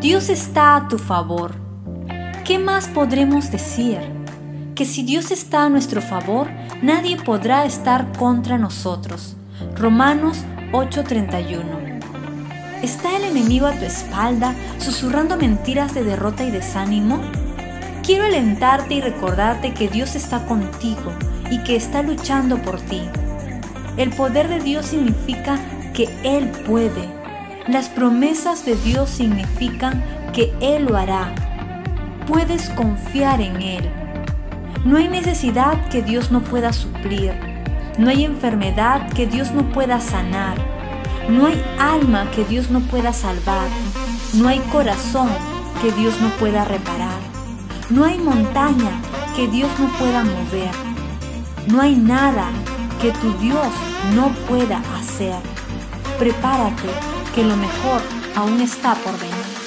Dios está a tu favor. ¿Qué más podremos decir? Que si Dios está a nuestro favor, nadie podrá estar contra nosotros. Romanos 8:31. ¿Está el enemigo a tu espalda susurrando mentiras de derrota y desánimo? Quiero alentarte y recordarte que Dios está contigo y que está luchando por ti. El poder de Dios significa que Él puede. Las promesas de Dios significan que Él lo hará. Puedes confiar en Él. No hay necesidad que Dios no pueda suplir. No hay enfermedad que Dios no pueda sanar. No hay alma que Dios no pueda salvar. No hay corazón que Dios no pueda reparar. No hay montaña que Dios no pueda mover. No hay nada que tu Dios no pueda hacer. Prepárate, que lo mejor aún está por venir.